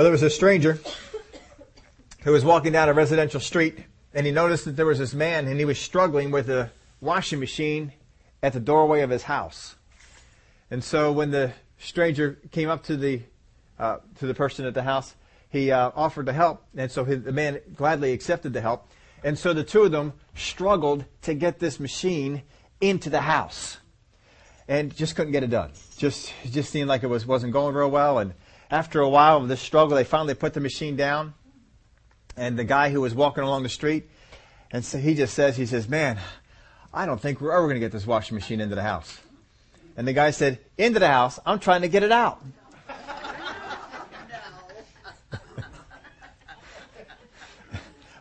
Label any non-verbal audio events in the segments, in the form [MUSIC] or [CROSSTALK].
Well, there was a stranger who was walking down a residential street and he noticed that there was this man and he was struggling with a washing machine at the doorway of his house. And so when the stranger came up to the uh, to the person at the house, he uh, offered to help, and so his, the man gladly accepted the help. And so the two of them struggled to get this machine into the house, and just couldn't get it done. Just just seemed like it was wasn't going real well. And after a while of this struggle, they finally put the machine down, and the guy who was walking along the street, and so he just says, he says, "Man, I don't think we're ever going to get this washing machine into the house." And the guy said, "Into the house? I'm trying to get it out." [LAUGHS]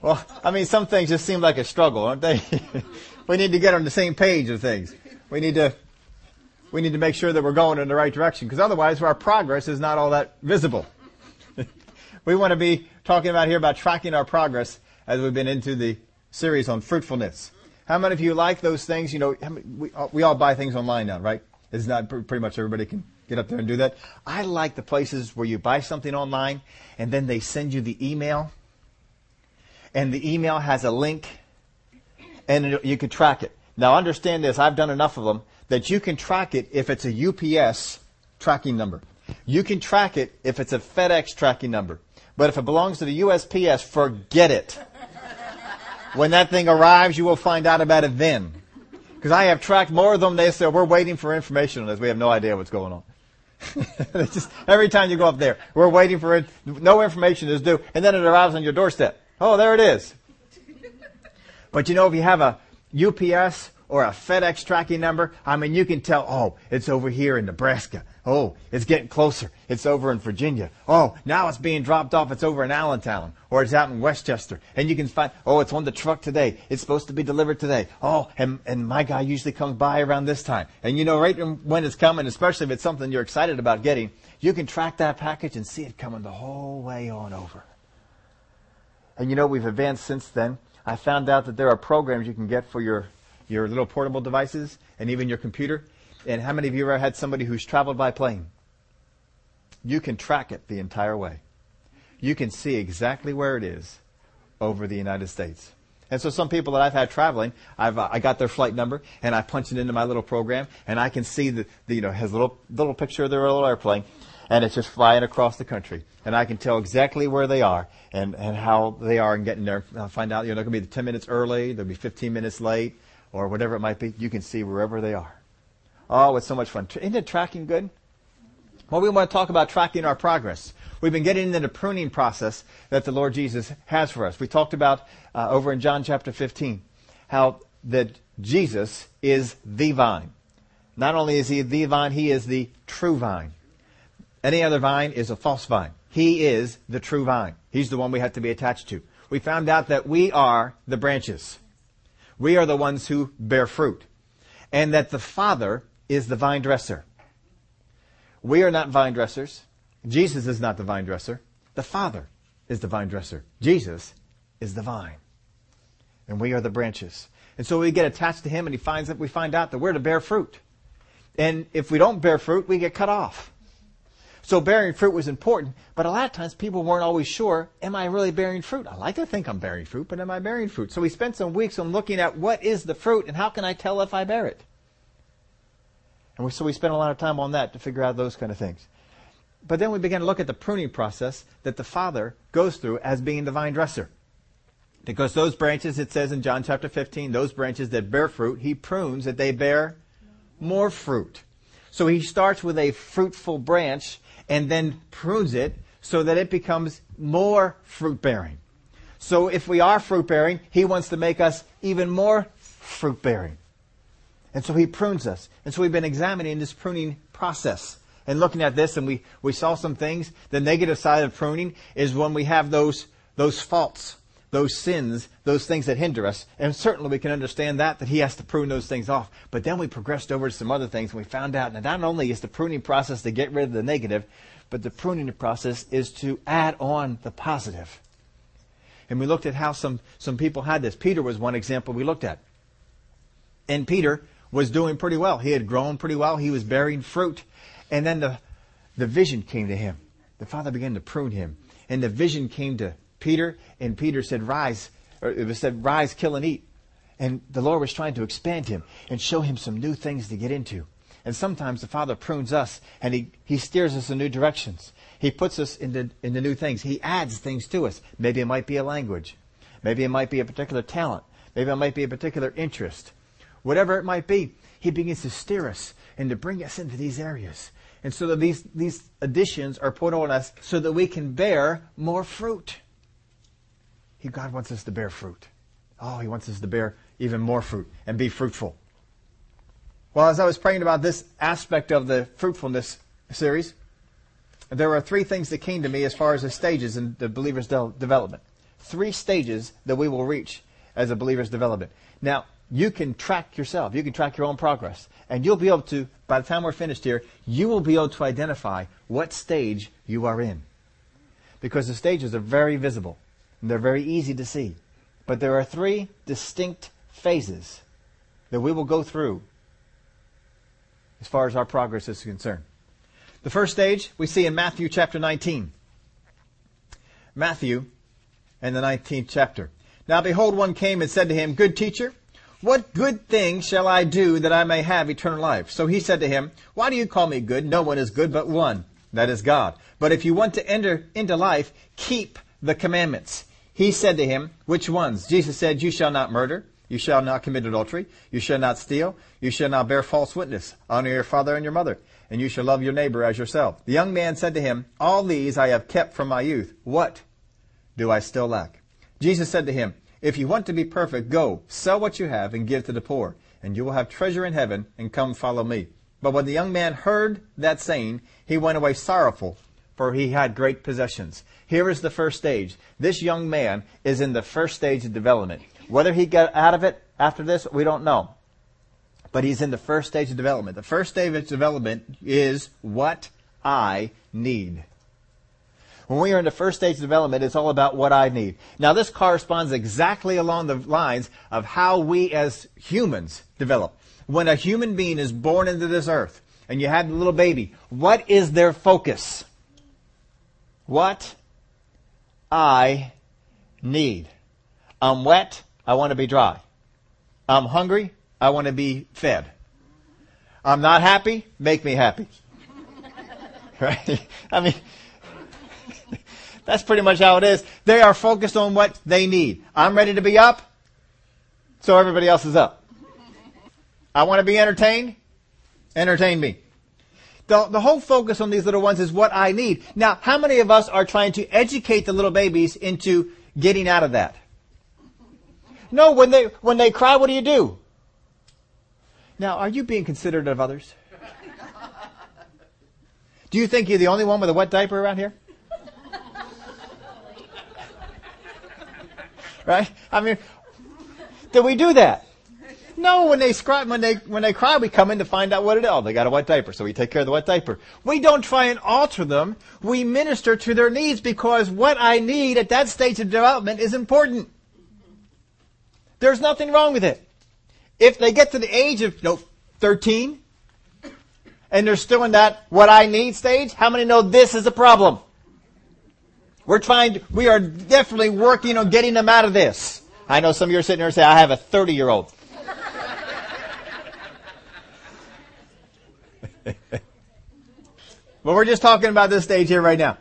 well, I mean, some things just seem like a struggle, aren't they? [LAUGHS] we need to get on the same page of things. We need to we need to make sure that we're going in the right direction because otherwise our progress is not all that visible. [LAUGHS] we want to be talking about here about tracking our progress as we've been into the series on fruitfulness. How many of you like those things? You know, we, uh, we all buy things online now, right? It's not pretty much everybody can get up there and do that. I like the places where you buy something online and then they send you the email and the email has a link and you can track it. Now understand this, I've done enough of them that you can track it if it's a UPS tracking number. You can track it if it's a FedEx tracking number. But if it belongs to the USPS, forget it. when that thing arrives, you will find out about it then. Because I have tracked more of them, they say, we're waiting for information on this. We have no idea what's going on. [LAUGHS] just, every time you go up there, we're waiting for it. No information is due. And then it arrives on your doorstep. Oh, there it is. But you know, if you have a UPS or a FedEx tracking number, I mean, you can tell, oh, it's over here in Nebraska. Oh, it's getting closer. It's over in Virginia. Oh, now it's being dropped off. It's over in Allentown or it's out in Westchester. And you can find, oh, it's on the truck today. It's supposed to be delivered today. Oh, and, and my guy usually comes by around this time. And you know right when it's coming, especially if it's something you're excited about getting, you can track that package and see it coming the whole way on over. And you know, we've advanced since then. I found out that there are programs you can get for your your little portable devices, and even your computer. And how many of you ever had somebody who's traveled by plane? You can track it the entire way. You can see exactly where it is over the United States. And so some people that I've had traveling, I've uh, I got their flight number and I punch it into my little program and I can see the, the you know has little little picture of their little airplane and it's just flying across the country and I can tell exactly where they are and and how they are and getting there. I'll find out you know they're going to be 10 minutes early, they'll be 15 minutes late or whatever it might be, you can see wherever they are. Oh, it's so much fun. Isn't it tracking good? Well, we want to talk about tracking our progress. We've been getting into the pruning process that the Lord Jesus has for us. We talked about uh, over in John chapter 15 how that Jesus is the vine. Not only is he the vine, he is the true vine. Any other vine is a false vine. He is the true vine. He's the one we have to be attached to. We found out that we are the branches. We are the ones who bear fruit. And that the Father is the vine dresser. We are not vine dressers. Jesus is not the vine dresser. The Father is the vine dresser. Jesus is the vine. And we are the branches. And so we get attached to him and he finds that we find out that we're to bear fruit. And if we don't bear fruit, we get cut off. So bearing fruit was important, but a lot of times people weren't always sure, am I really bearing fruit? I like to think I'm bearing fruit, but am I bearing fruit? So we spent some weeks on looking at what is the fruit and how can I tell if I bear it? And so we spent a lot of time on that to figure out those kind of things. But then we began to look at the pruning process that the Father goes through as being the vine dresser. Because those branches, it says in John chapter 15, those branches that bear fruit, he prunes that they bear more fruit. So he starts with a fruitful branch and then prunes it so that it becomes more fruit bearing. So if we are fruit bearing, he wants to make us even more fruit bearing. And so he prunes us. And so we've been examining this pruning process and looking at this and we, we saw some things. The negative side of pruning is when we have those, those faults, those sins, those things that hinder us. And certainly we can understand that, that he has to prune those things off. But then we progressed over to some other things and we found out that not only is the pruning process to get rid of the negative, but the pruning process is to add on the positive. And we looked at how some, some people had this. Peter was one example we looked at. And Peter was doing pretty well. He had grown pretty well. He was bearing fruit. And then the, the vision came to him. the Father began to prune him. And the vision came to Peter, and Peter said, Rise, or it was said, Rise, kill and eat. And the Lord was trying to expand him and show him some new things to get into. And sometimes the Father prunes us and he, he steers us in new directions. He puts us into, into new things. He adds things to us. Maybe it might be a language. Maybe it might be a particular talent. Maybe it might be a particular interest. Whatever it might be, He begins to steer us and to bring us into these areas. And so that these, these additions are put on us so that we can bear more fruit. He, God wants us to bear fruit. Oh, He wants us to bear even more fruit and be fruitful. Well, as I was praying about this aspect of the fruitfulness series, there were three things that came to me as far as the stages in the believer's de- development. Three stages that we will reach as a believer's development. Now, you can track yourself. You can track your own progress. And you'll be able to, by the time we're finished here, you will be able to identify what stage you are in. Because the stages are very visible. They're very easy to see. But there are three distinct phases that we will go through as far as our progress is concerned. The first stage we see in Matthew chapter 19. Matthew and the 19th chapter. Now behold, one came and said to him, Good teacher, what good thing shall I do that I may have eternal life? So he said to him, Why do you call me good? No one is good but one, that is God. But if you want to enter into life, keep the commandments. He said to him, Which ones? Jesus said, You shall not murder. You shall not commit adultery. You shall not steal. You shall not bear false witness. Honor your father and your mother. And you shall love your neighbor as yourself. The young man said to him, All these I have kept from my youth. What do I still lack? Jesus said to him, If you want to be perfect, go, sell what you have and give to the poor, and you will have treasure in heaven, and come follow me. But when the young man heard that saying, he went away sorrowful, for he had great possessions. Here is the first stage. This young man is in the first stage of development. Whether he got out of it after this, we don't know. But he's in the first stage of development. The first stage of development is what I need. When we are in the first stage of development, it's all about what I need. Now, this corresponds exactly along the lines of how we as humans develop. When a human being is born into this earth and you have a little baby, what is their focus? What I need. I'm wet, I want to be dry. I'm hungry, I want to be fed. I'm not happy, make me happy. [LAUGHS] right? I mean, [LAUGHS] that's pretty much how it is. They are focused on what they need. I'm ready to be up, so everybody else is up. I want to be entertained, entertain me. The, the whole focus on these little ones is what I need. Now, how many of us are trying to educate the little babies into getting out of that? No, when they, when they cry, what do you do? Now, are you being considerate of others? Do you think you're the only one with a wet diaper around here? right? I mean, do we do that? No, when they cry, when they when they cry, we come in to find out what it is. Oh, they got a wet diaper, so we take care of the wet diaper. We don't try and alter them. We minister to their needs because what I need at that stage of development is important. There's nothing wrong with it. If they get to the age of you know, 13 and they're still in that what I need stage, how many know this is a problem? We're trying to, we are definitely working on getting them out of this. I know some of you are sitting there and say, I have a 30 year old. [LAUGHS] but we're just talking about this stage here right now.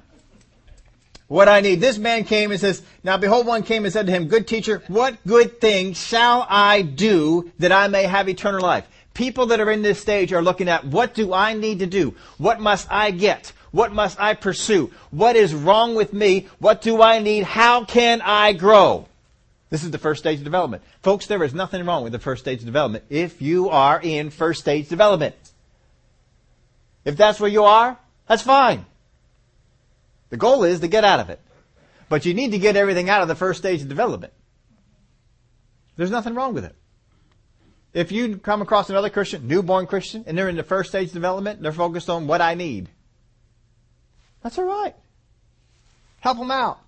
What I need. This man came and says, Now behold, one came and said to him, Good teacher, what good thing shall I do that I may have eternal life? People that are in this stage are looking at what do I need to do? What must I get? What must I pursue? What is wrong with me? What do I need? How can I grow? This is the first stage of development. Folks, there is nothing wrong with the first stage of development if you are in first stage development. If that's where you are, that's fine. The goal is to get out of it. But you need to get everything out of the first stage of development. There's nothing wrong with it. If you come across another Christian, newborn Christian, and they're in the first stage of development, they're focused on what I need. That's alright. Help them out.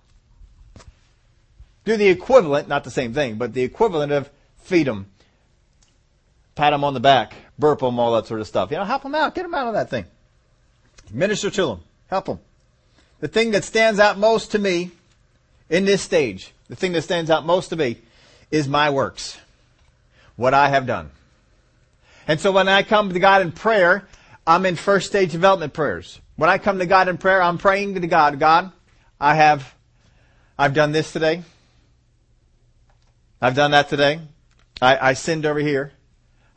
Do the equivalent, not the same thing, but the equivalent of feed them, pat them on the back, burp them, all that sort of stuff. You know, help them out. Get them out of that thing. Minister to them. Help them. the thing that stands out most to me in this stage, the thing that stands out most to me is my works. What I have done. And so when I come to God in prayer, I'm in first stage development prayers. When I come to God in prayer, I'm praying to God, God, I have, I've done this today. I've done that today. I, I sinned over here.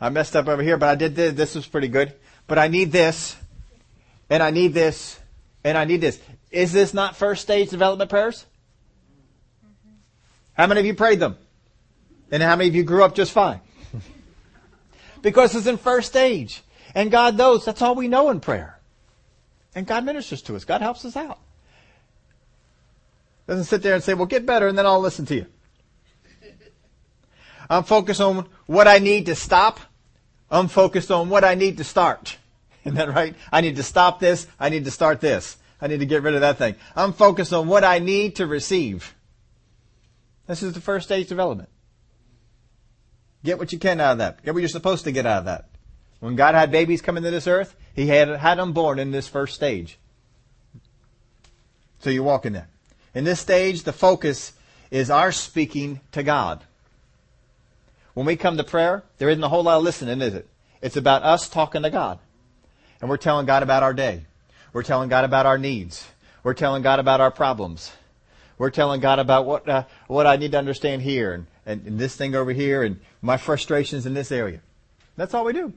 I messed up over here, but I did this. This was pretty good. But I need this, and I need this, and I need this. Is this not first stage development prayers? Mm-hmm. How many of you prayed them? And how many of you grew up just fine? [LAUGHS] because it's in first stage. And God knows that's all we know in prayer. And God ministers to us. God helps us out. Doesn't sit there and say, well, get better and then I'll listen to you. I'm focused on what I need to stop. I'm focused on what I need to start. [LAUGHS] Isn't that right? I need to stop this. I need to start this. I need to get rid of that thing. I'm focused on what I need to receive. This is the first stage development. Get what you can out of that. Get what you're supposed to get out of that. When God had babies come into this earth, He had, had them born in this first stage. So you walk in there. In this stage, the focus is our speaking to God. When we come to prayer, there isn't a whole lot of listening, is it? It's about us talking to God. And we're telling God about our day. We're telling God about our needs. We're telling God about our problems. We're telling God about what uh, what I need to understand here and, and, and this thing over here and my frustrations in this area. That's all we do.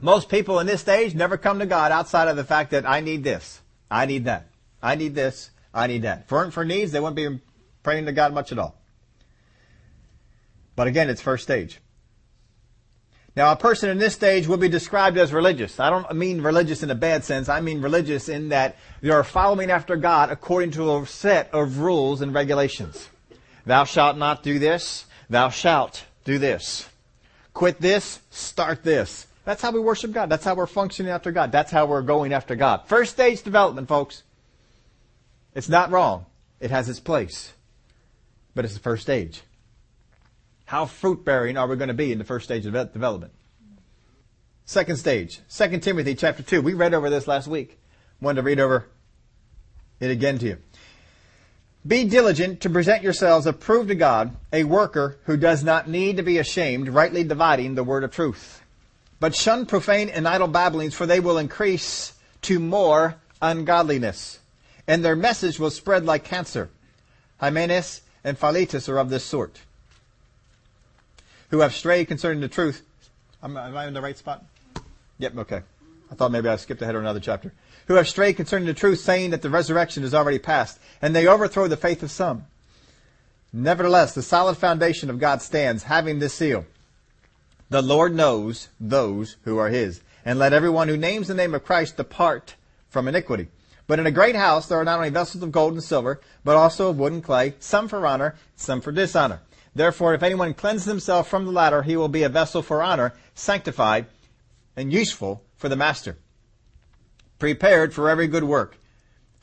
Most people in this stage never come to God outside of the fact that I need this, I need that, I need this, I need that. For for needs, they wouldn't be praying to God much at all. But again, it's first stage. Now, a person in this stage will be described as religious. I don't mean religious in a bad sense. I mean religious in that they are following after God according to a set of rules and regulations. Thou shalt not do this. Thou shalt do this. Quit this. Start this. That's how we worship God. That's how we're functioning after God. That's how we're going after God. First stage development, folks. It's not wrong. It has its place. But it's the first stage. How fruit bearing are we going to be in the first stage of development? Second stage, 2 Timothy chapter 2. We read over this last week. Wanted to read over it again to you. Be diligent to present yourselves approved to God, a worker who does not need to be ashamed, rightly dividing the word of truth. But shun profane and idle babblings, for they will increase to more ungodliness. And their message will spread like cancer. Hymenaeus and Philetus are of this sort who have strayed concerning the truth. am I in the right spot? Yep, okay. I thought maybe I skipped ahead of another chapter. Who have strayed concerning the truth, saying that the resurrection is already past, and they overthrow the faith of some. Nevertheless, the solid foundation of God stands, having this seal. The Lord knows those who are his, and let everyone who names the name of Christ depart from iniquity. But in a great house there are not only vessels of gold and silver, but also of wood and clay, some for honor, some for dishonor. Therefore, if anyone cleanses himself from the latter, he will be a vessel for honor, sanctified, and useful for the master, prepared for every good work.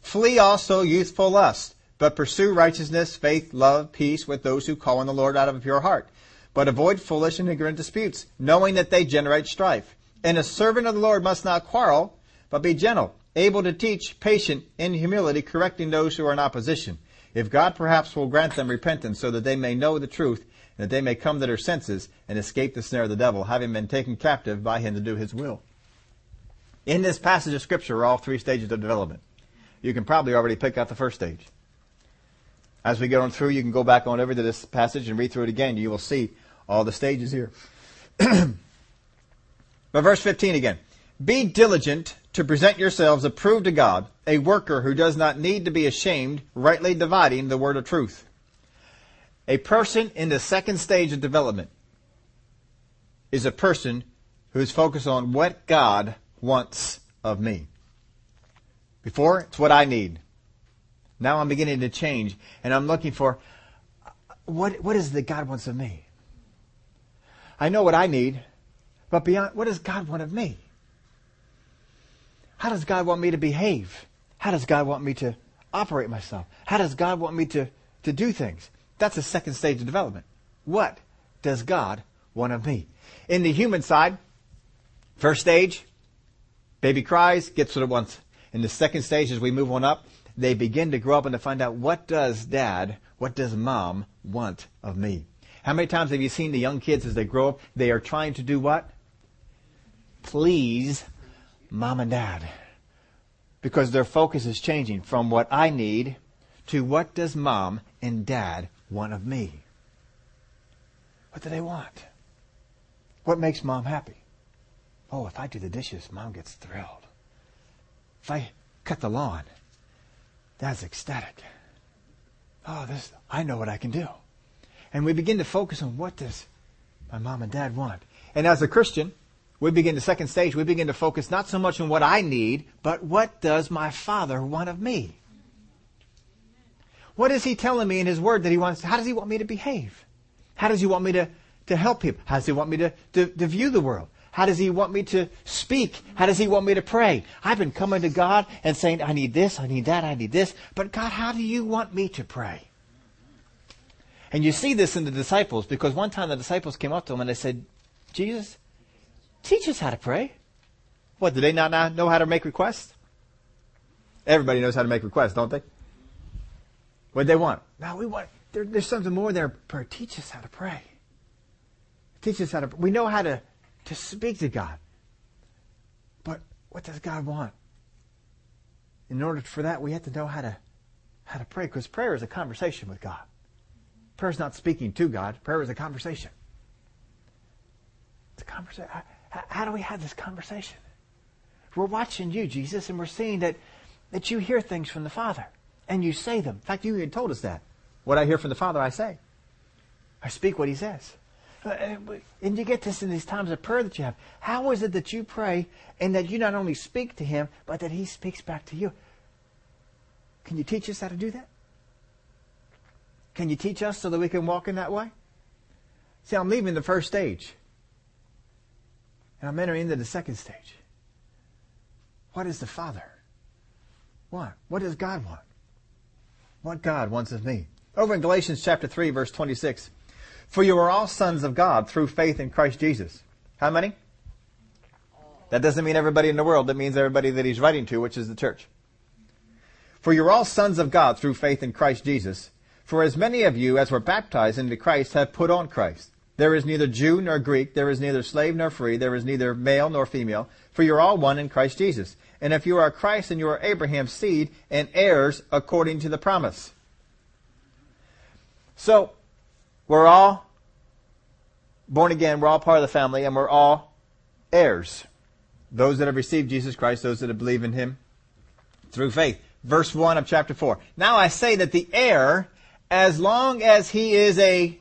Flee also youthful lust, but pursue righteousness, faith, love, peace with those who call on the Lord out of a pure heart. But avoid foolish and ignorant disputes, knowing that they generate strife. And a servant of the Lord must not quarrel, but be gentle, able to teach, patient, in humility, correcting those who are in opposition if God perhaps will grant them repentance so that they may know the truth, and that they may come to their senses and escape the snare of the devil, having been taken captive by him to do his will. In this passage of scripture are all three stages of development. You can probably already pick out the first stage. As we go on through, you can go back on over to this passage and read through it again. You will see all the stages here. [CLEARS THROAT] but verse 15 again. Be diligent to present yourselves approved to God, a worker who does not need to be ashamed, rightly dividing the word of truth. A person in the second stage of development is a person who is focused on what God wants of me. Before, it's what I need. Now I'm beginning to change and I'm looking for what, what is it that God wants of me? I know what I need, but beyond, what does God want of me? How does God want me to behave? How does God want me to operate myself? How does God want me to, to do things? That's the second stage of development. What does God want of me? In the human side, first stage, baby cries, gets what it wants. In the second stage, as we move on up, they begin to grow up and to find out what does dad, what does mom want of me? How many times have you seen the young kids as they grow up? They are trying to do what? Please mom and dad. Because their focus is changing from what I need to what does mom and dad want of me? What do they want? What makes mom happy? Oh, if I do the dishes, mom gets thrilled. If I cut the lawn, dad's ecstatic. Oh, this, I know what I can do. And we begin to focus on what does my mom and dad want. And as a Christian, we begin the second stage, we begin to focus not so much on what I need, but what does my father want of me? What is he telling me in his word that he wants? How does he want me to behave? How does he want me to, to help people? How does he want me to, to, to view the world? How does he want me to speak? How does he want me to pray? I've been coming to God and saying, I need this, I need that, I need this. But God, how do you want me to pray? And you see this in the disciples because one time the disciples came up to him and they said, Jesus, teach us how to pray. What, do they not know how to make requests? Everybody knows how to make requests, don't they? What do they want? No, we want, there, there's something more there. Prayer. Teach us how to pray. Teach us how to, we know how to, to speak to God. But what does God want? In order for that, we have to know how to, how to pray because prayer is a conversation with God. Prayer is not speaking to God. Prayer is a conversation. It's a conversation. How, do we have this conversation? We're watching you, Jesus, and we're seeing that, that you hear things from the Father and you say them. In fact, you had told us that. What I hear from the Father, I say. I speak what He says. Uh, and you get this in these times of prayer that you have. How is it that you pray and that you not only speak to Him, but that He speaks back to you? Can you teach us how to do that? Can you teach us so that we can walk in that way? See, I'm leaving the first stage. And I'm entering into the second stage. What is the Father want? What does God want? What God wants of me? Over in Galatians chapter 3, verse 26. For you are all sons of God through faith in Christ Jesus. How many? That doesn't mean everybody in the world. That means everybody that he's writing to, which is the church. For you're all sons of God through faith in Christ Jesus. For as many of you as were baptized into Christ have put on Christ. There is neither Jew nor Greek, there is neither slave nor free, there is neither male nor female, for you are all one in Christ Jesus. And if you are Christ, then you are Abraham's seed and heirs according to the promise. So, we're all born again, we're all part of the family, and we're all heirs. Those that have received Jesus Christ, those that have believed in Him through faith. Verse 1 of chapter 4. Now I say that the heir as long as he is a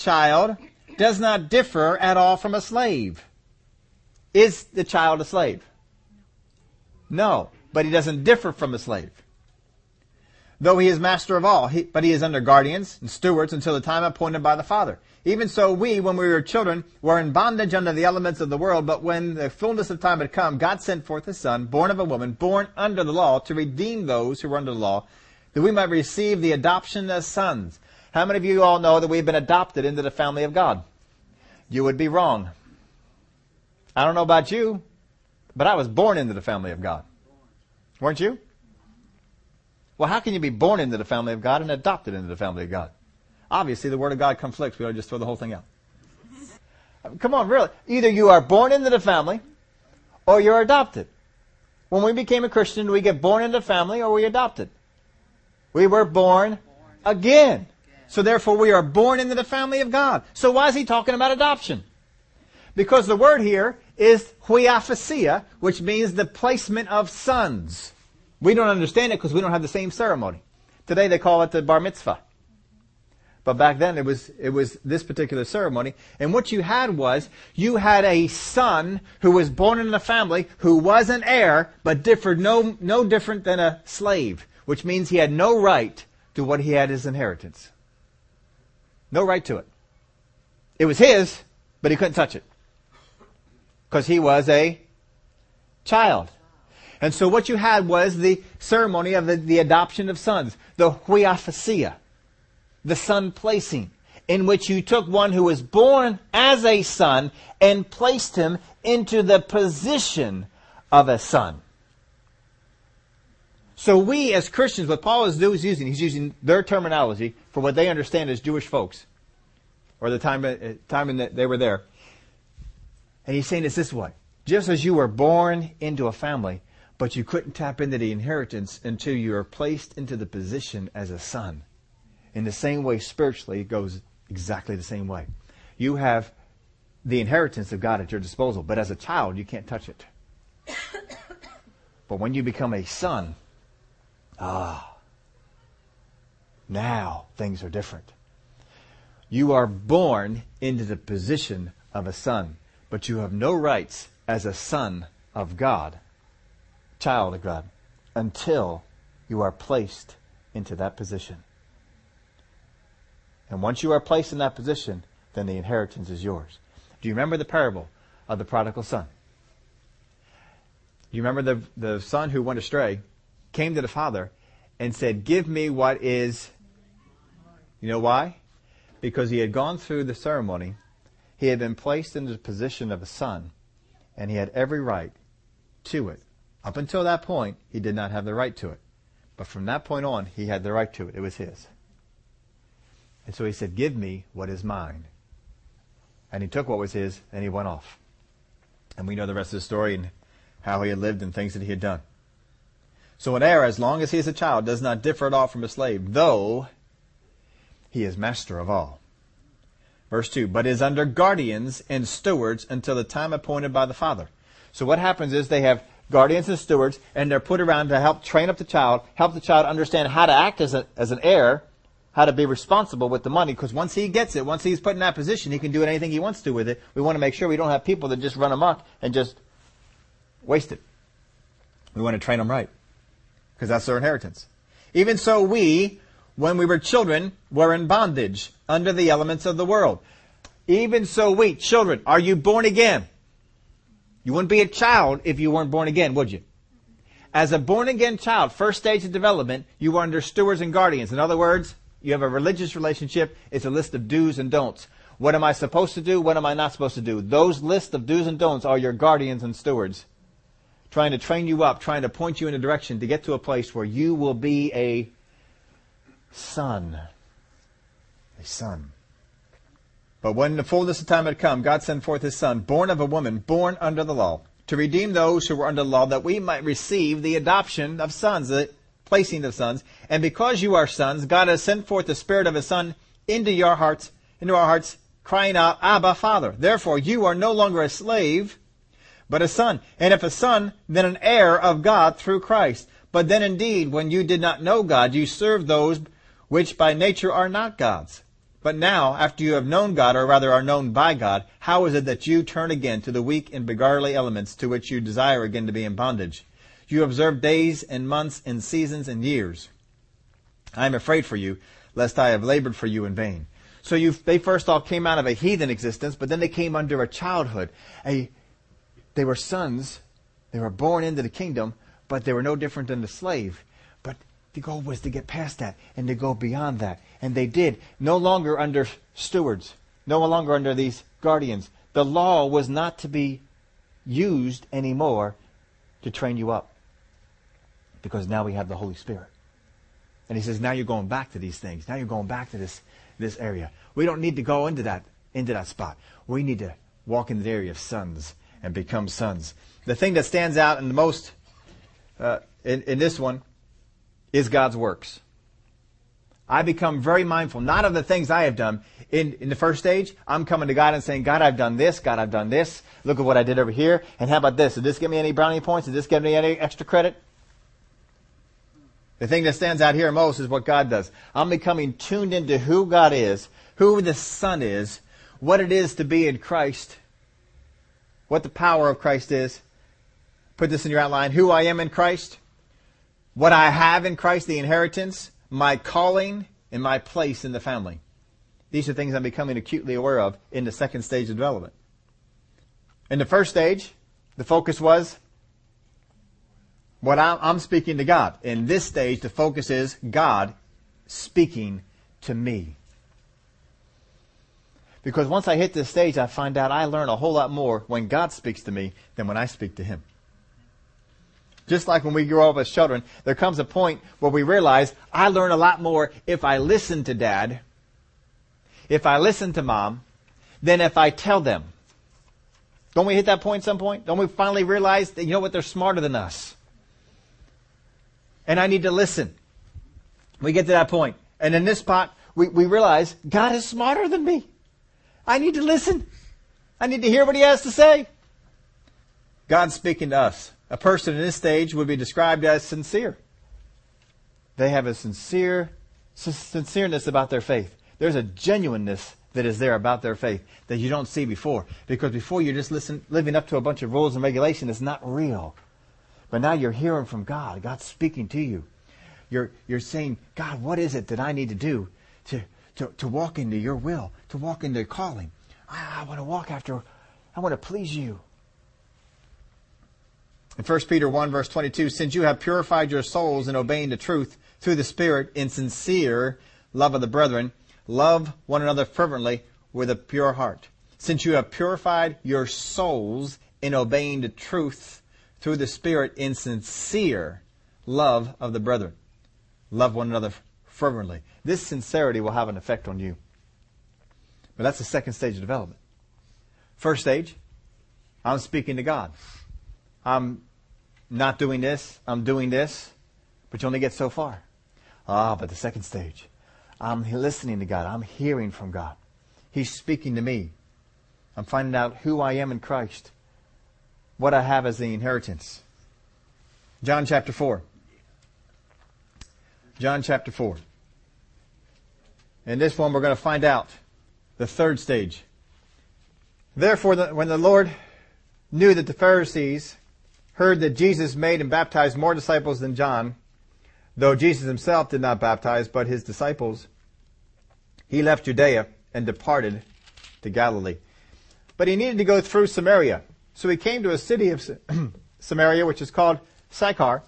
child, does not differ at all from a slave. Is the child a slave? No, but he doesn't differ from a slave. Though he is master of all, he, but he is under guardians and stewards until the time appointed by the Father. Even so, we, when we were children, were in bondage under the elements of the world, but when the fullness of time had come, God sent forth his Son, born of a woman, born under the law, to redeem those who were under the law, that we might receive the adoption as sons. How many of you all know that we've been adopted into the family of God? You would be wrong. I don't know about you, but I was born into the family of God. Weren't you? Well, how can you be born into the family of God and adopted into the family of God? Obviously, the Word of God conflicts. We ought to just throw the whole thing out. Come on, really. Either you are born into the family or you're adopted. When we became a Christian, we get born into the family or we adopted? We were born again. So therefore we are born into the family of God. So why is he talking about adoption? Because the word here is huiothesia, which means the placement of sons. We don't understand it because we don't have the same ceremony. Today they call it the bar mitzvah. But back then it was, it was this particular ceremony. And what you had was, you had a son who was born in the family who was an heir, but differed no, no different than a slave which means he had no right to what he had as inheritance. No right to it. It was his, but he couldn't touch it. Because he was a child. And so what you had was the ceremony of the, the adoption of sons, the huiothesia, the son placing, in which you took one who was born as a son and placed him into the position of a son. So we as Christians, what Paul is using, he's using their terminology for what they understand as Jewish folks, or the time, uh, time in that they were there. And he's saying it's this way. Just as you were born into a family, but you couldn't tap into the inheritance until you were placed into the position as a son. In the same way, spiritually, it goes exactly the same way. You have the inheritance of God at your disposal, but as a child, you can't touch it. [COUGHS] But when you become a son, ah, now things are different. You are born into the position of a son, but you have no rights as a son of God, child of God, until you are placed into that position. And once you are placed in that position, then the inheritance is yours. Do you remember the parable of the prodigal son? You remember the, the son who went astray came to the father and said, Give me what is. You know why? Because he had gone through the ceremony, he had been placed in the position of a son, and he had every right to it. Up until that point, he did not have the right to it. But from that point on, he had the right to it. It was his. And so he said, Give me what is mine. And he took what was his and he went off. And we know the rest of the story and how he had lived and things that he had done. So an heir, as long as he is a child, does not differ at all from a slave, though he is master of all. Verse 2, but is under guardians and stewards until the time appointed by the father. So what happens is they have guardians and stewards, and they're put around to help train up the child, help the child understand how to act as, a, as an heir, how to be responsible with the money because once he gets it, once he's put in that position, he can do anything he wants to with it. We want to make sure we don't have people that just run amok and just waste it. We want to train them right because that's their inheritance. Even so, we, when we were children, were in bondage under the elements of the world. Even so, we, children, are you born again? You wouldn't be a child if you weren't born again, would you? As a born again child, first stage of development, you are under stewards and guardians. In other words, you have a religious relationship. It's a list of do's and don'ts. What am I supposed to do? What am I not supposed to do? Those lists of do's and don'ts are your guardians and stewards. Trying to train you up, trying to point you in a direction to get to a place where you will be a son. A son. But when the fullness of time had come, God sent forth his son, born of a woman, born under the law, to redeem those who were under the law, that we might receive the adoption of sons, the placing of sons. And because you are sons, God has sent forth the Spirit of His Son into your hearts, into our hearts, crying out, Abba, Father. Therefore, you are no longer a slave, but a son. And if a son, then an heir of God through Christ. But then indeed, when you did not know God, you served those which by nature are not God's. But now, after you have known God, or rather are known by God, how is it that you turn again to the weak and beggarly elements to which you desire again to be in bondage? You observe days and months and seasons and years. I am afraid for you, lest I have labored for you in vain. So they first all came out of a heathen existence, but then they came under a childhood. A, they were sons. They were born into the kingdom, but they were no different than the slave. But the goal was to get past that and to go beyond that. And they did. No longer under stewards. No longer under these guardians. The law was not to be used anymore to train you up because now we have the Holy Spirit. And he says, now you're going back to these things. Now you're going back to this, this area. We don't need to go into that, into that spot. We need to walk in the area of sons and become sons. The thing that stands out in the most, uh, in, in this one, is God's works. I become very mindful, not of the things I have done. In, in the first stage, I'm coming to God and saying, God, I've done this. God, I've done this. Look at what I did over here. And how about this? Did this give me any brownie points? Did this give me any extra credit? The thing that stands out here most is what God does. I'm becoming tuned into who God is, who the Son is, what it is to be in Christ, what the power of Christ is. Put this in your outline. Who I am in Christ, what I have in Christ, the inheritance, my calling, and my place in the family. These are things I'm becoming acutely aware of in the second stage of development. In the first stage, the focus was what I'm, speaking to God. In this stage, the focus is God speaking to me. Because once I hit this stage, I find out I learn a whole lot more when God speaks to me than when I speak to Him. Just like when we grow up as children, there comes a point where we realize I learn a lot more if I listen to dad, if I listen to mom, than if I tell them. Don't we hit that point some point? Don't we finally realize that, you know what, they're smarter than us? And I need to listen. We get to that point. And in this spot, we, we realize God is smarter than me. I need to listen. I need to hear what he has to say. God's speaking to us. A person in this stage would be described as sincere. They have a sincere sincereness about their faith. There's a genuineness that is there about their faith that you don't see before. Because before you're just listen, living up to a bunch of rules and regulations that's not real. But now you're hearing from God. God's speaking to you. You're, you're saying, God, what is it that I need to do to, to, to walk into your will, to walk into calling? I, I want to walk after, I want to please you. In 1 Peter 1 verse 22, since you have purified your souls in obeying the truth through the Spirit in sincere love of the brethren, love one another fervently with a pure heart. Since you have purified your souls in obeying the truth through the Spirit in sincere love of the brethren. Love one another fervently. This sincerity will have an effect on you. But that's the second stage of development. First stage, I'm speaking to God. I'm not doing this, I'm doing this, but you only get so far. Ah, but the second stage, I'm listening to God. I'm hearing from God. He's speaking to me. I'm finding out who I am in Christ, what I have as the inheritance. John chapter 4. John chapter 4. In this one, we're going to find out the third stage. Therefore, the, when the Lord knew that the Pharisees heard that Jesus made and baptized more disciples than John, though Jesus himself did not baptize, but his disciples, he left Judea and departed to Galilee. But he needed to go through Samaria. So he came to a city of [CLEARS THROAT] Samaria, which is called Sychar,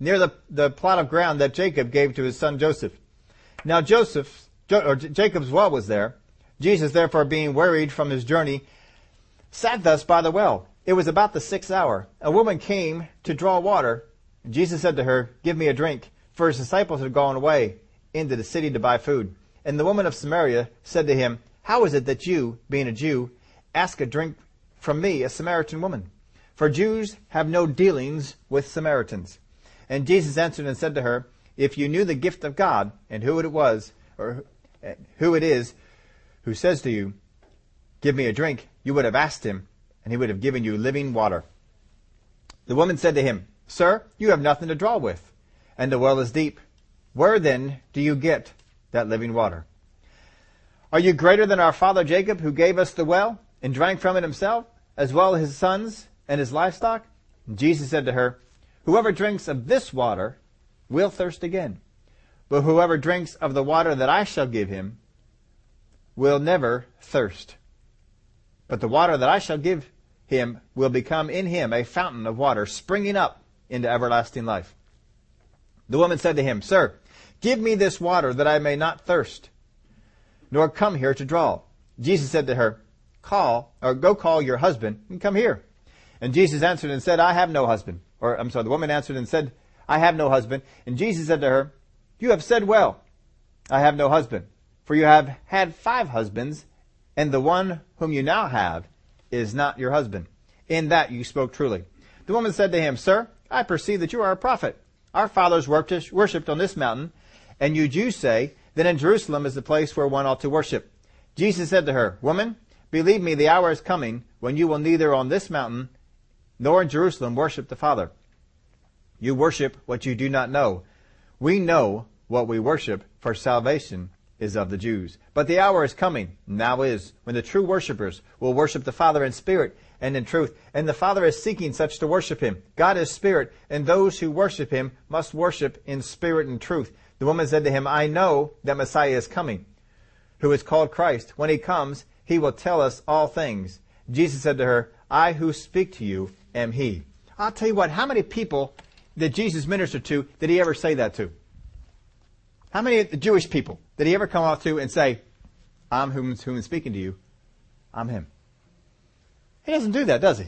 near the, the plot of ground that Jacob gave to his son Joseph. Now Joseph, or Jacob's well was there. Jesus, therefore, being wearied from his journey, sat thus by the well. It was about the sixth hour. A woman came to draw water. Jesus said to her, Give me a drink, for his disciples had gone away into the city to buy food. And the woman of Samaria said to him, How is it that you, being a Jew, ask a drink from me, a Samaritan woman? For Jews have no dealings with Samaritans. And Jesus answered and said to her, If you knew the gift of God, and who it was, or who it is, who says to you, Give me a drink, you would have asked him, and he would have given you living water. The woman said to him, Sir, you have nothing to draw with, and the well is deep. Where then do you get that living water? Are you greater than our father Jacob, who gave us the well and drank from it himself, as well as his sons and his livestock? And Jesus said to her, Whoever drinks of this water will thirst again. But whoever drinks of the water that I shall give him will never thirst. But the water that I shall give him will become in him a fountain of water springing up into everlasting life. The woman said to him, Sir, Give me this water that I may not thirst, nor come here to draw. Jesus said to her, Call, or go call your husband and come here. And Jesus answered and said, I have no husband. Or, I'm sorry, the woman answered and said, I have no husband. And Jesus said to her, You have said well, I have no husband. For you have had five husbands, and the one whom you now have is not your husband. In that you spoke truly. The woman said to him, Sir, I perceive that you are a prophet. Our fathers worshipped on this mountain, and you Jews say that in Jerusalem is the place where one ought to worship. Jesus said to her, Woman, believe me, the hour is coming when you will neither on this mountain nor in Jerusalem worship the Father. You worship what you do not know. We know what we worship, for salvation is of the Jews. But the hour is coming, now is, when the true worshippers will worship the Father in spirit and in truth. And the Father is seeking such to worship him. God is spirit, and those who worship him must worship in spirit and truth. The woman said to him, I know that Messiah is coming, who is called Christ. When he comes, he will tell us all things. Jesus said to her, I who speak to you am he. I'll tell you what, how many people that Jesus ministered to did he ever say that to? How many Jewish people did he ever come up to and say, I'm whom, whom is speaking to you, I'm him? He doesn't do that, does he?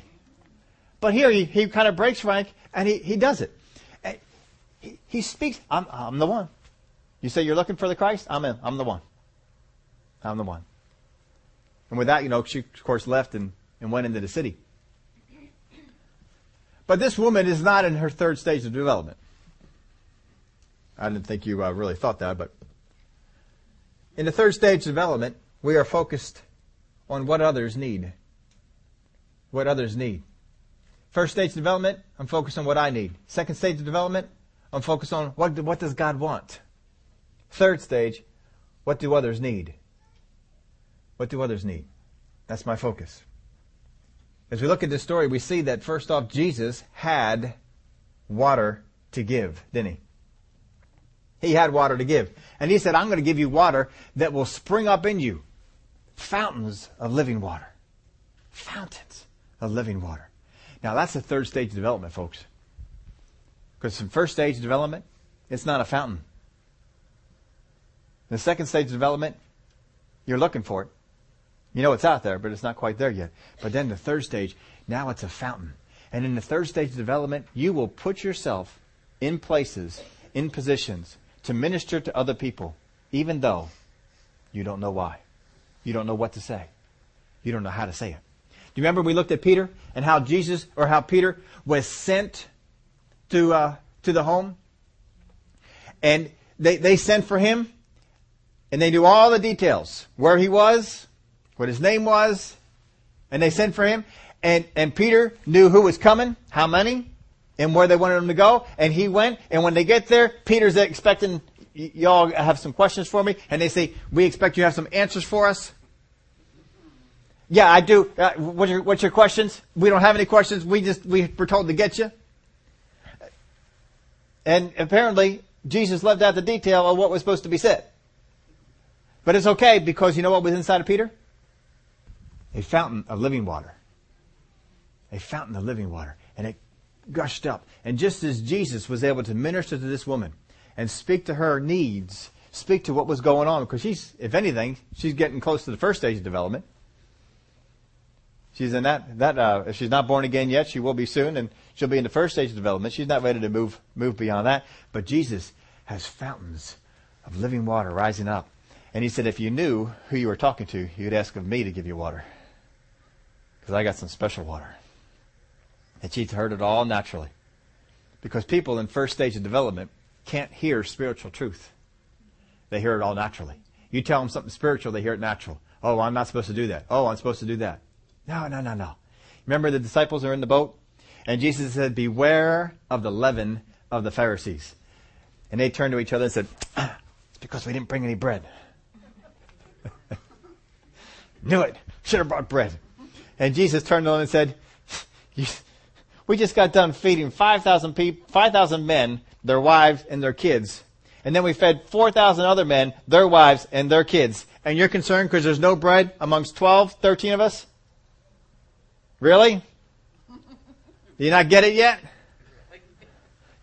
But here he, he kind of breaks rank and he, he does it. He, he speaks, I'm, I'm the one. You say you're looking for the Christ? I'm in. I'm the one. I'm the one. And with that, you know, she of course left and, and went into the city. But this woman is not in her third stage of development. I didn't think you uh, really thought that, but in the third stage of development, we are focused on what others need. What others need. First stage of development, I'm focused on what I need. Second stage of development, I'm focused on what, what does God want. Third stage, what do others need? What do others need? That's my focus. As we look at this story, we see that first off, Jesus had water to give, didn't he? He had water to give. And he said, I'm going to give you water that will spring up in you. Fountains of living water. Fountains of living water. Now that's the third stage of development, folks. Because in first stage of development, it's not a fountain. In the second stage of development, you're looking for it. You know it's out there, but it's not quite there yet. But then the third stage, now it's a fountain. And in the third stage of development, you will put yourself in places, in positions, to minister to other people, even though you don't know why. You don't know what to say. You don't know how to say it. Do you remember we looked at Peter and how Jesus, or how Peter was sent to, uh, to the home? And they, they sent for him, and they knew all the details. Where he was, what his name was, and they sent for him. And, and Peter knew who was coming, how many, and where they wanted him to go. And he went, and when they get there, Peter's expecting, y'all have some questions for me, and they say, we expect you to have some answers for us. Yeah, I do. Uh, what's, your, what's your questions? We don't have any questions. We just, we were told to get you. And apparently, Jesus left out the detail of what was supposed to be said. But it's okay because you know what was inside of Peter? A fountain of living water. A fountain of living water. And it gushed up. And just as Jesus was able to minister to this woman and speak to her needs, speak to what was going on, because she's, if anything, she's getting close to the first stage of development. She's in that, that, uh, if she's not born again yet, she will be soon, and she'll be in the first stage of development. She's not ready to move, move beyond that. But Jesus has fountains of living water rising up. And he said, if you knew who you were talking to, you'd ask of me to give you water because I got some special water. And she heard it all naturally. Because people in first stage of development can't hear spiritual truth. They hear it all naturally. You tell them something spiritual, they hear it natural. Oh, I'm not supposed to do that. Oh, I'm supposed to do that. No, no, no, no. Remember the disciples are in the boat? And Jesus said, beware of the leaven of the Pharisees. And they turned to each other and said, it's because we didn't bring any bread. [LAUGHS] Knew it. Should have brought bread. And Jesus turned on and said, we just got done feeding 5,000 people, 5,000 men, their wives and their kids. And then we fed 4,000 other men, their wives and their kids. And you're concerned because there's no bread amongst 12, 13 of us? Really? Do you not get it yet?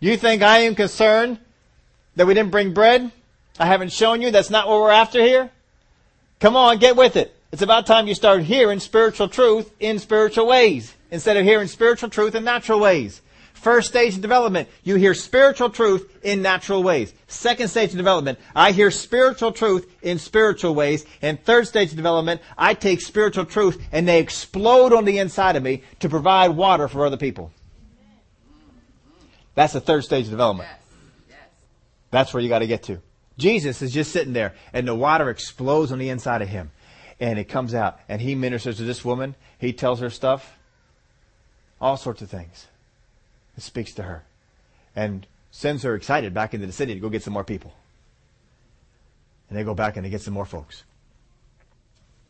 You think I am concerned that we didn't bring bread? I haven't shown you that's not what we're after here? Come on, get with it. It's about time you start hearing spiritual truth in spiritual ways instead of hearing spiritual truth in natural ways. First stage of development, you hear spiritual truth in natural ways. Second stage of development, I hear spiritual truth in spiritual ways. And third stage of development, I take spiritual truth and they explode on the inside of me to provide water for other people. That's the third stage of development. That's where you got to get to. Jesus is just sitting there and the water explodes on the inside of him and it comes out and he ministers to this woman. He tells her stuff. All sorts of things. He speaks to her and sends her excited back into the city to go get some more people. And they go back and they get some more folks.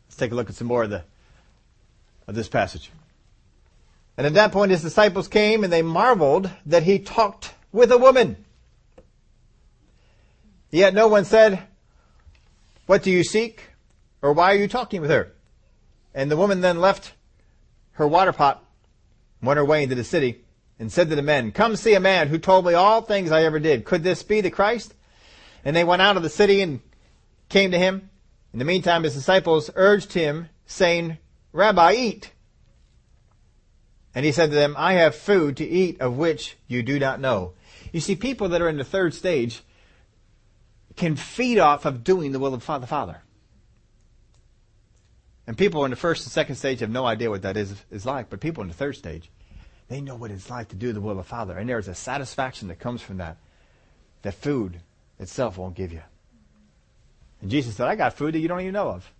Let's take a look at some more of the of this passage. And at that point his disciples came and they marveled that he talked with a woman. Yet no one said what do you seek or why are you talking with her? And the woman then left her water pot, went her way into the city, and said to the men, Come see a man who told me all things I ever did. Could this be the Christ? And they went out of the city and came to him. In the meantime, his disciples urged him, saying, Rabbi, eat. And he said to them, I have food to eat of which you do not know. You see, people that are in the third stage can feed off of doing the will of the Father. And people in the first and second stage have no idea what that is, is like, but people in the third stage, they know what it's like to do the will of the Father. And there's a satisfaction that comes from that, that food itself won't give you. And Jesus said, I got food that you don't even know of.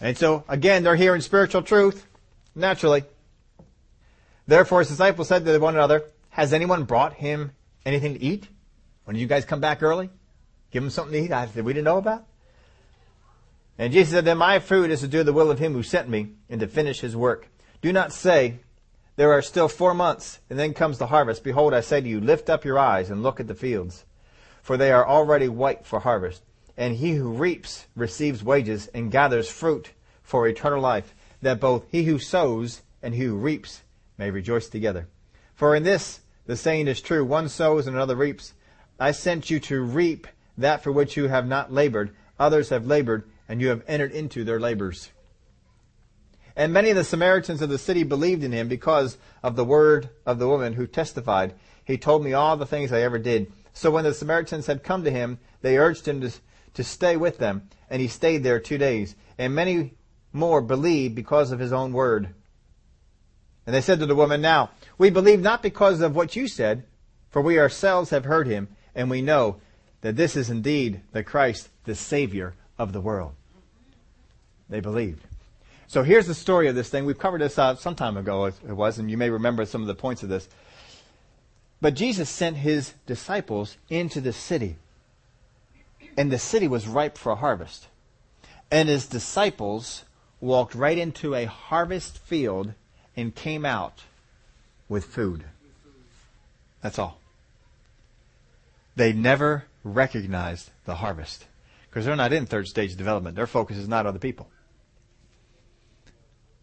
And so, again, they're hearing spiritual truth, naturally. Therefore, his disciples said to one another, Has anyone brought him anything to eat? When did you guys come back early? Give him something to eat that we didn't know about? And Jesus said, Then my food is to do the will of him who sent me and to finish his work. Do not say, There are still four months, and then comes the harvest. Behold, I say to you, Lift up your eyes and look at the fields, for they are already white for harvest. And he who reaps receives wages and gathers fruit for eternal life, that both he who sows and he who reaps may rejoice together. For in this the saying is true, one sows and another reaps. I sent you to reap that for which you have not labored. Others have labored, and you have entered into their labors. And many of the Samaritans of the city believed in him because of the word of the woman who testified, He told me all the things I ever did. So when the Samaritans had come to him, they urged him to, to stay with them, and he stayed there two days. And many more believed because of his own word. And they said to the woman, Now, we believe not because of what you said, for we ourselves have heard him, and we know that this is indeed the Christ, the Savior of the world. They believed. So here's the story of this thing. We've covered this out some time ago, it was, and you may remember some of the points of this. But Jesus sent his disciples into the city, and the city was ripe for a harvest. And his disciples walked right into a harvest field and came out with food. That's all. They never recognized the harvest because they're not in third stage development. Their focus is not on the people.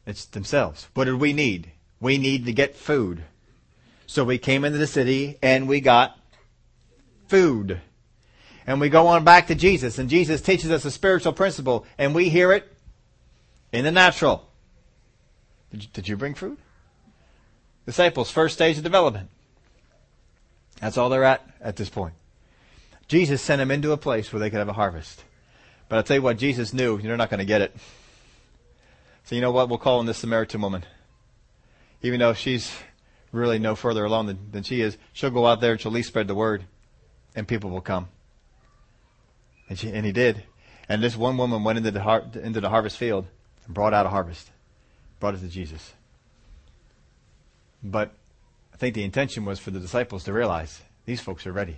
It's themselves. What did we need? We need to get food. So we came into the city and we got food. And we go on back to Jesus and Jesus teaches us a spiritual principle and we hear it in the natural. Did you, did you bring food? Disciples, first stage of development. That's all they're at at this point. Jesus sent them into a place where they could have a harvest. But I'll tell you what, Jesus knew you're not going to get it. So you know what? We'll call on this Samaritan woman. Even though she's really no further along than, than she is, she'll go out there and she'll at least spread the word, and people will come. And, she, and he did. And this one woman went into the, har- into the harvest field and brought out a harvest, brought it to Jesus. But I think the intention was for the disciples to realize these folks are ready.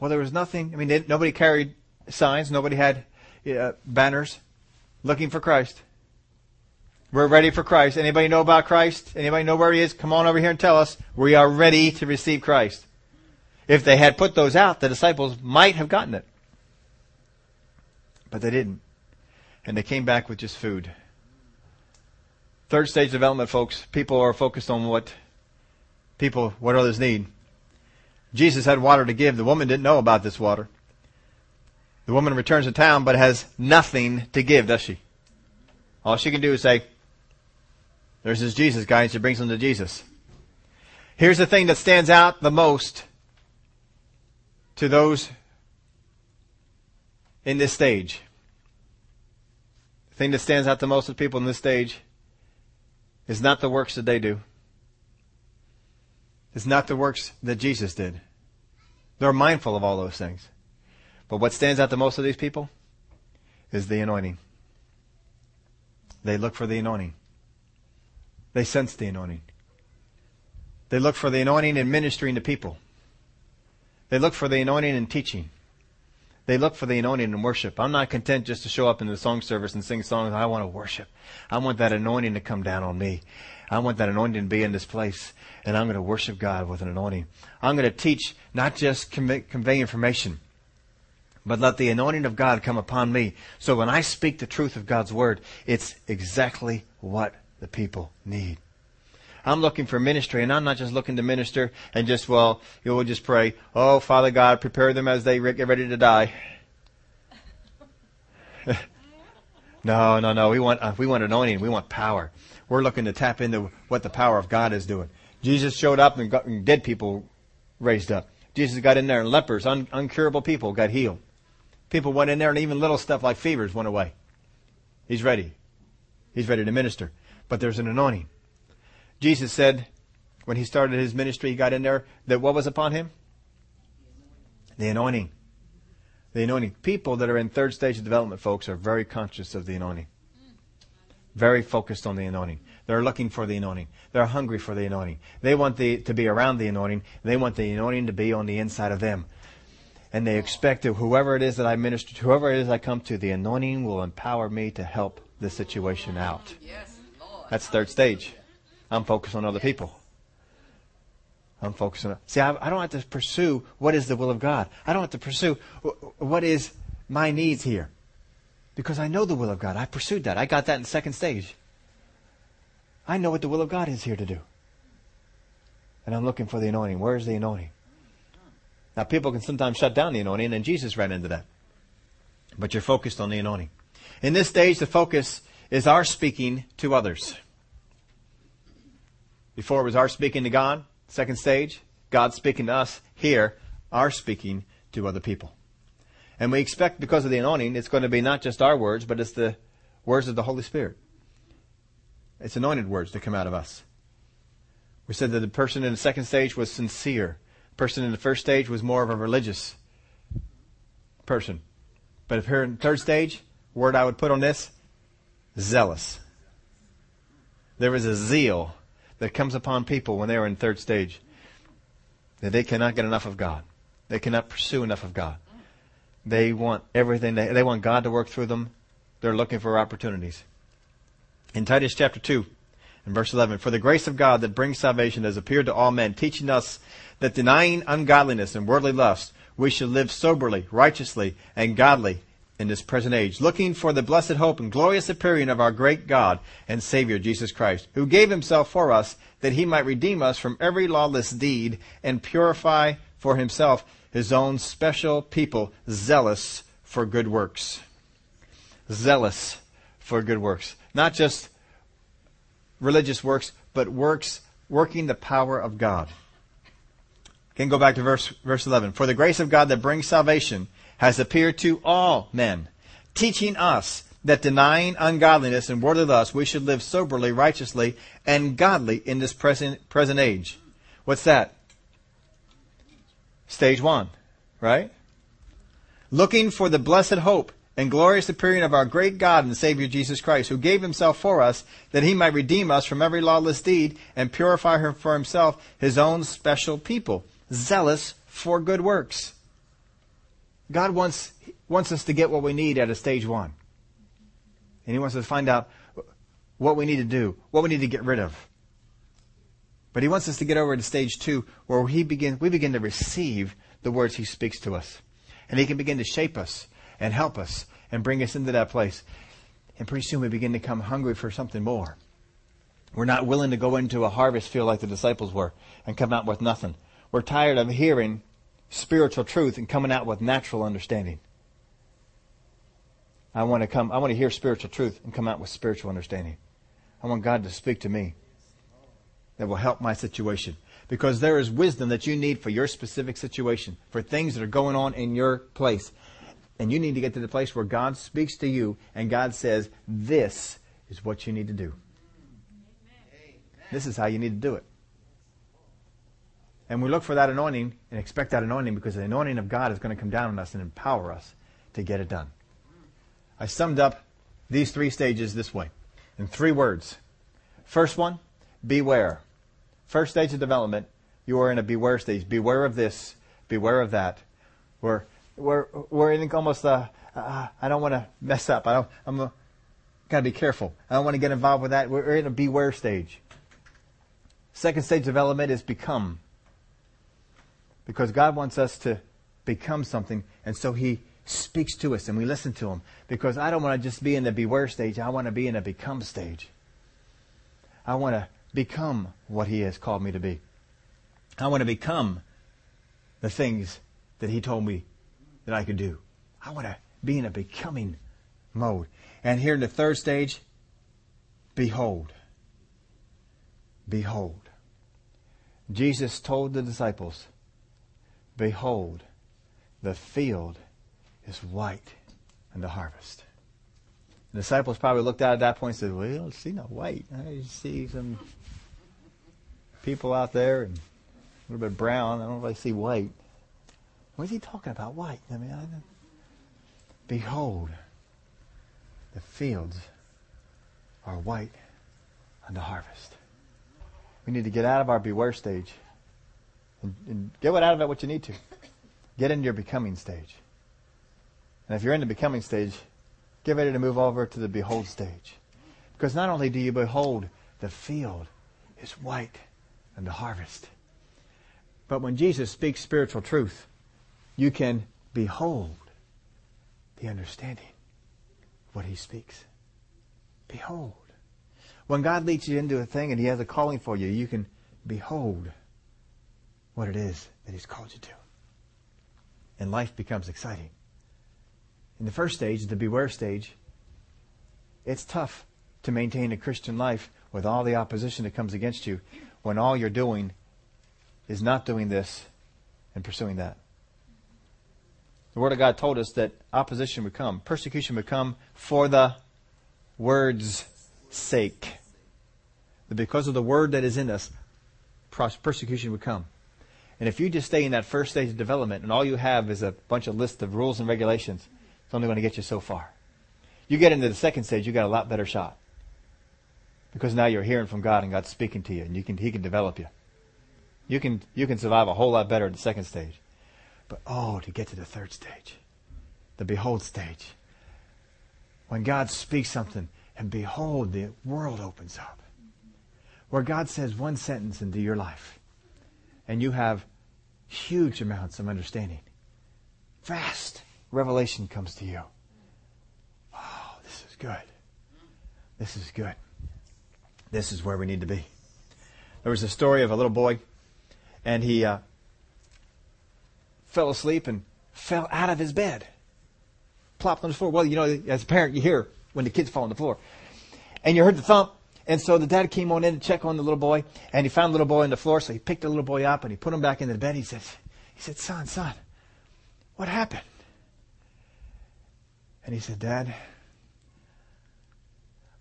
Well, there was nothing. I mean, they, nobody carried signs. Nobody had uh, banners looking for Christ. We're ready for Christ. Anybody know about Christ? Anybody know where he is? Come on over here and tell us. We are ready to receive Christ. If they had put those out, the disciples might have gotten it. But they didn't. And they came back with just food. Third stage development, folks. People are focused on what people, what others need. Jesus had water to give. The woman didn't know about this water. The woman returns to town but has nothing to give, does she? All she can do is say, there's this Jesus guy, and she brings him to Jesus. Here's the thing that stands out the most to those in this stage. The thing that stands out to most the people in this stage is not the works that they do. It's not the works that Jesus did. They're mindful of all those things. But what stands out to most of these people is the anointing. They look for the anointing. They sense the anointing. They look for the anointing in ministering to people. They look for the anointing in teaching. They look for the anointing in worship. I'm not content just to show up in the song service and sing songs. I want to worship. I want that anointing to come down on me. I want that anointing to be in this place. And I'm going to worship God with an anointing. I'm going to teach, not just convey, convey information, but let the anointing of God come upon me. So when I speak the truth of God's word, it's exactly what the people need. I'm looking for ministry, and I'm not just looking to minister and just, well, you will just pray, oh, Father God, prepare them as they get ready to die. [LAUGHS] No, no, no. We want uh, we want anointing. We want power. We're looking to tap into what the power of God is doing. Jesus showed up and, got, and dead people raised up. Jesus got in there and lepers, un, uncurable people got healed. People went in there and even little stuff like fevers went away. He's ready. He's ready to minister. But there's an anointing. Jesus said when he started his ministry, he got in there that what was upon him? The anointing. The anointing. People that are in third stage of development, folks, are very conscious of the anointing. Very focused on the anointing. They're looking for the anointing. They're hungry for the anointing. They want the, to be around the anointing. They want the anointing to be on the inside of them. And they expect that whoever it is that I minister to, whoever it is I come to, the anointing will empower me to help the situation out. That's third stage. I'm focused on other people. I'm focused on. See, I, I, don't have to pursue what is the will of God. I don't have to pursue what is my needs here, because I know the will of God. I pursued that. I got that in second stage. I know what the will of God is here to do, and I'm looking for the anointing. Where is the anointing? Now, people can sometimes shut down the anointing, and Jesus ran into that. But you're focused on the anointing. In this stage, the focus is our speaking to others. Before it was our speaking to God. Second stage, God speaking to us. Here, our speaking to other people. And we expect because of the anointing, it's going to be not just our words, but it's the words of the Holy Spirit. It's anointed words that come out of us. We said that the person in the second stage was sincere. Person in the first stage was more of a religious person. But if here in third stage, word I would put on this, zealous. There is a zeal that comes upon people when they are in third stage. That they cannot get enough of God. They cannot pursue enough of God. They want everything. They, they want God to work through them. They're looking for opportunities. In Titus chapter 2, and verse 11, For the grace of God that brings salvation has appeared to all men, teaching us that denying ungodliness and worldly lust, we should live soberly, righteously, and godly in this present age, looking for the blessed hope and glorious appearing of our great God and Savior Jesus Christ, who gave himself for us that he might redeem us from every lawless deed and purify for himself his own special people, zealous for good works. Zealous for good works. Not just religious works, but works working the power of God. Can go back to verse, verse 11. For the grace of God that brings salvation has appeared to all men, teaching us that denying ungodliness and worldly lust, we should live soberly, righteously, and godly in this present, present age. What's that? Stage one, right? Looking for the blessed hope and glorious appearing of our great God and Savior Jesus Christ, who gave himself for us that he might redeem us from every lawless deed and purify for himself his own special people, zealous for good works. God wants, wants us to get what we need at a stage one. And He wants us to find out what we need to do, what we need to get rid of. But He wants us to get over to stage two where he begin, we begin to receive the words He speaks to us. And He can begin to shape us and help us and bring us into that place. And pretty soon we begin to come hungry for something more. We're not willing to go into a harvest field like the disciples were and come out with nothing. We're tired of hearing spiritual truth and coming out with natural understanding. I want to come, I want to hear spiritual truth and come out with spiritual understanding. I want God to speak to me that will help my situation. Because there is wisdom that you need for your specific situation, for things that are going on in your place. And you need to get to the place where God speaks to you and God says, this is what you need to do. This is how you need to do it. And we look for that anointing and expect that anointing because the anointing of God is going to come down on us and empower us to get it done. I summed up these three stages this way in three words. First one, beware. First stage of development, you are in a beware stage. Beware of this, beware of that. We're, we're, we're in almost a, uh, I don't want to mess up. I don't, I'm got to be careful. I don't want to get involved with that. We're in a beware stage. Second stage of development is become because God wants us to become something, and so He speaks to us and we listen to Him. Because I don't want to just be in the beware stage, I want to be in a become stage. I want to become what He has called me to be. I want to become the things that He told me that I could do. I want to be in a becoming mode. And here in the third stage, behold. Behold. Jesus told the disciples, Behold, the field is white and the harvest. The disciples probably looked out at that point and said, Well, I don't see no white. I see some people out there and a little bit brown. I don't really see white. What is he talking about? White. I mean, I, behold, the fields are white and the harvest. We need to get out of our beware stage and, and get out of it what you need to. Get into your becoming stage. And if you're in the becoming stage, get ready to move over to the behold stage. Because not only do you behold the field is white and the harvest, but when Jesus speaks spiritual truth, you can behold the understanding of what he speaks. Behold. When God leads you into a thing and he has a calling for you, you can behold what it is that he's called you to. And life becomes exciting. In the first stage, the beware stage, it's tough to maintain a Christian life with all the opposition that comes against you when all you're doing is not doing this and pursuing that. The Word of God told us that opposition would come, persecution would come for the Word's sake. That because of the Word that is in us, persecution would come. And if you just stay in that first stage of development and all you have is a bunch of lists of rules and regulations, it's only going to get you so far. You get into the second stage, you got a lot better shot. Because now you're hearing from God and God's speaking to you and you can, He can develop you. You can, you can survive a whole lot better at the second stage. But oh, to get to the third stage, the behold stage, when God speaks something and behold, the world opens up. Where God says one sentence into your life and you have huge amounts of understanding. Fast revelation comes to you. Oh, this is good. This is good. This is where we need to be. There was a story of a little boy and he uh, fell asleep and fell out of his bed, plopped on the floor. Well, you know, as a parent, you hear when the kids fall on the floor, and you heard the thump. And so the dad came on in to check on the little boy, and he found the little boy on the floor. So he picked the little boy up and he put him back into the bed. He said, "He said, son, son, what happened?" And he said, "Dad,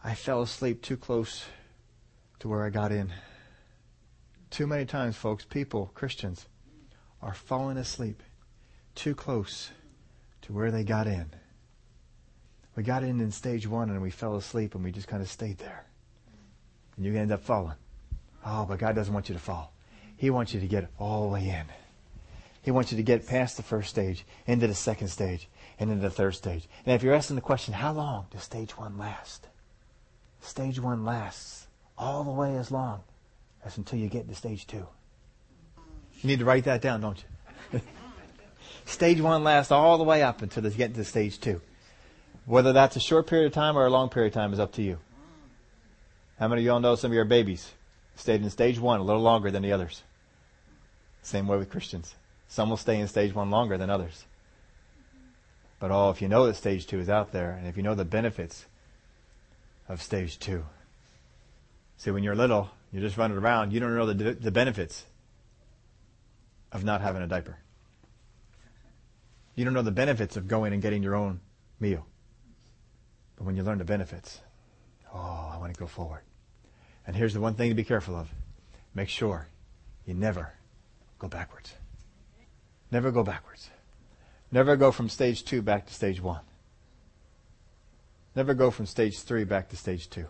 I fell asleep too close to where I got in." Too many times, folks, people, Christians, are falling asleep too close to where they got in. We got in in stage one and we fell asleep and we just kind of stayed there. And you end up falling. Oh, but God doesn't want you to fall. He wants you to get all the way in. He wants you to get past the first stage, into the second stage, and into the third stage. And if you're asking the question, how long does stage one last? Stage one lasts all the way as long that's until you get to stage two. You need to write that down, don't you? [LAUGHS] stage one lasts all the way up until they get to stage two. Whether that's a short period of time or a long period of time is up to you. How many of y'all know some of your babies stayed in stage one a little longer than the others? Same way with Christians. Some will stay in stage one longer than others. But oh, if you know that stage two is out there, and if you know the benefits of stage two. See, when you're little, you're just running around. You don't know the, the benefits of not having a diaper. You don't know the benefits of going and getting your own meal. But when you learn the benefits, oh, I want to go forward. And here's the one thing to be careful of make sure you never go backwards. Never go backwards. Never go from stage two back to stage one. Never go from stage three back to stage two.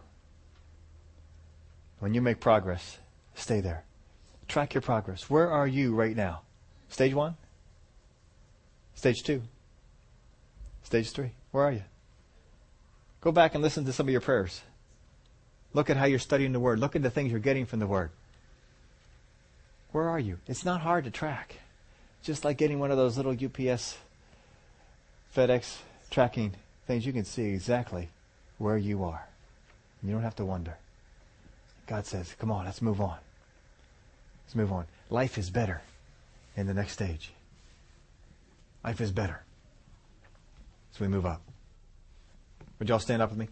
When you make progress, stay there. Track your progress. Where are you right now? Stage one? Stage two? Stage three? Where are you? Go back and listen to some of your prayers. Look at how you're studying the Word. Look at the things you're getting from the Word. Where are you? It's not hard to track. Just like getting one of those little UPS, FedEx tracking things, you can see exactly where you are. You don't have to wonder. God says, come on, let's move on. Let's move on. Life is better in the next stage. Life is better. So we move up. Would y'all stand up with me?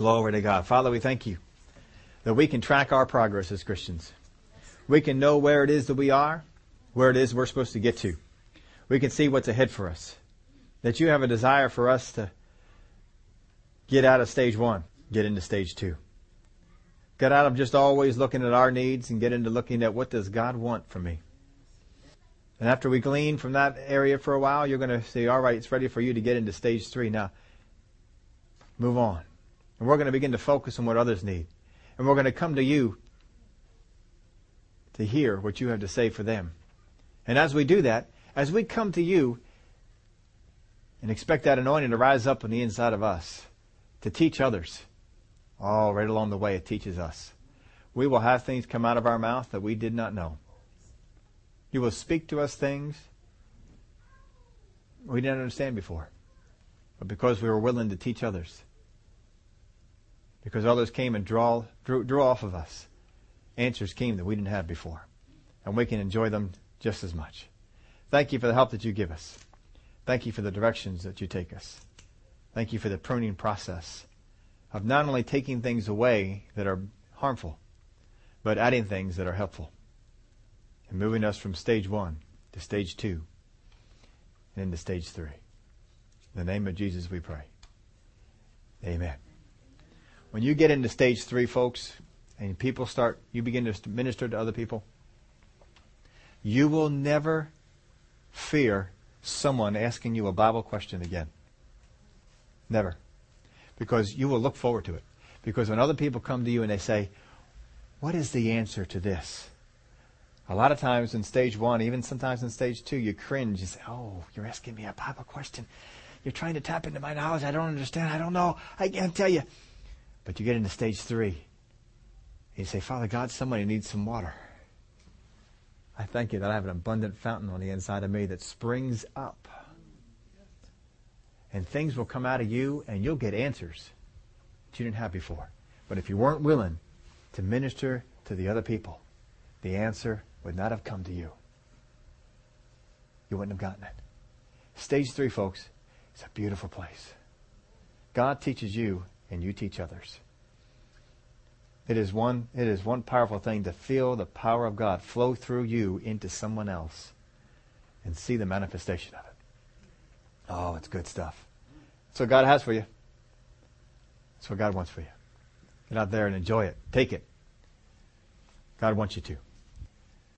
Glory to God. Father, we thank you that we can track our progress as Christians. We can know where it is that we are, where it is we're supposed to get to. We can see what's ahead for us. That you have a desire for us to get out of stage one, get into stage two. Get out of just always looking at our needs and get into looking at what does God want from me. And after we glean from that area for a while, you're going to say, all right, it's ready for you to get into stage three. Now, move on. And we're going to begin to focus on what others need. And we're going to come to you to hear what you have to say for them. And as we do that, as we come to you and expect that anointing to rise up on the inside of us, to teach others, all right along the way it teaches us. We will have things come out of our mouth that we did not know. You will speak to us things we didn't understand before. But because we were willing to teach others, because others came and draw, drew, drew off of us, answers came that we didn't have before. And we can enjoy them just as much. Thank you for the help that you give us. Thank you for the directions that you take us. Thank you for the pruning process of not only taking things away that are harmful, but adding things that are helpful. And moving us from stage one to stage two and into stage three. In the name of Jesus we pray. Amen. When you get into stage three, folks, and people start, you begin to minister to other people, you will never fear someone asking you a Bible question again. Never. Because you will look forward to it. Because when other people come to you and they say, What is the answer to this? A lot of times in stage one, even sometimes in stage two, you cringe. You say, Oh, you're asking me a Bible question. You're trying to tap into my knowledge. I don't understand. I don't know. I can't tell you. But you get into stage three. And you say, Father God, somebody needs some water. I thank you that I have an abundant fountain on the inside of me that springs up. And things will come out of you and you'll get answers that you didn't have before. But if you weren't willing to minister to the other people, the answer would not have come to you. You wouldn't have gotten it. Stage three, folks, is a beautiful place. God teaches you and you teach others. It is one, it is one powerful thing to feel the power of God flow through you into someone else and see the manifestation of it. Oh, it's good stuff. That's what God has for you. That's what God wants for you. Get out there and enjoy it. Take it. God wants you to.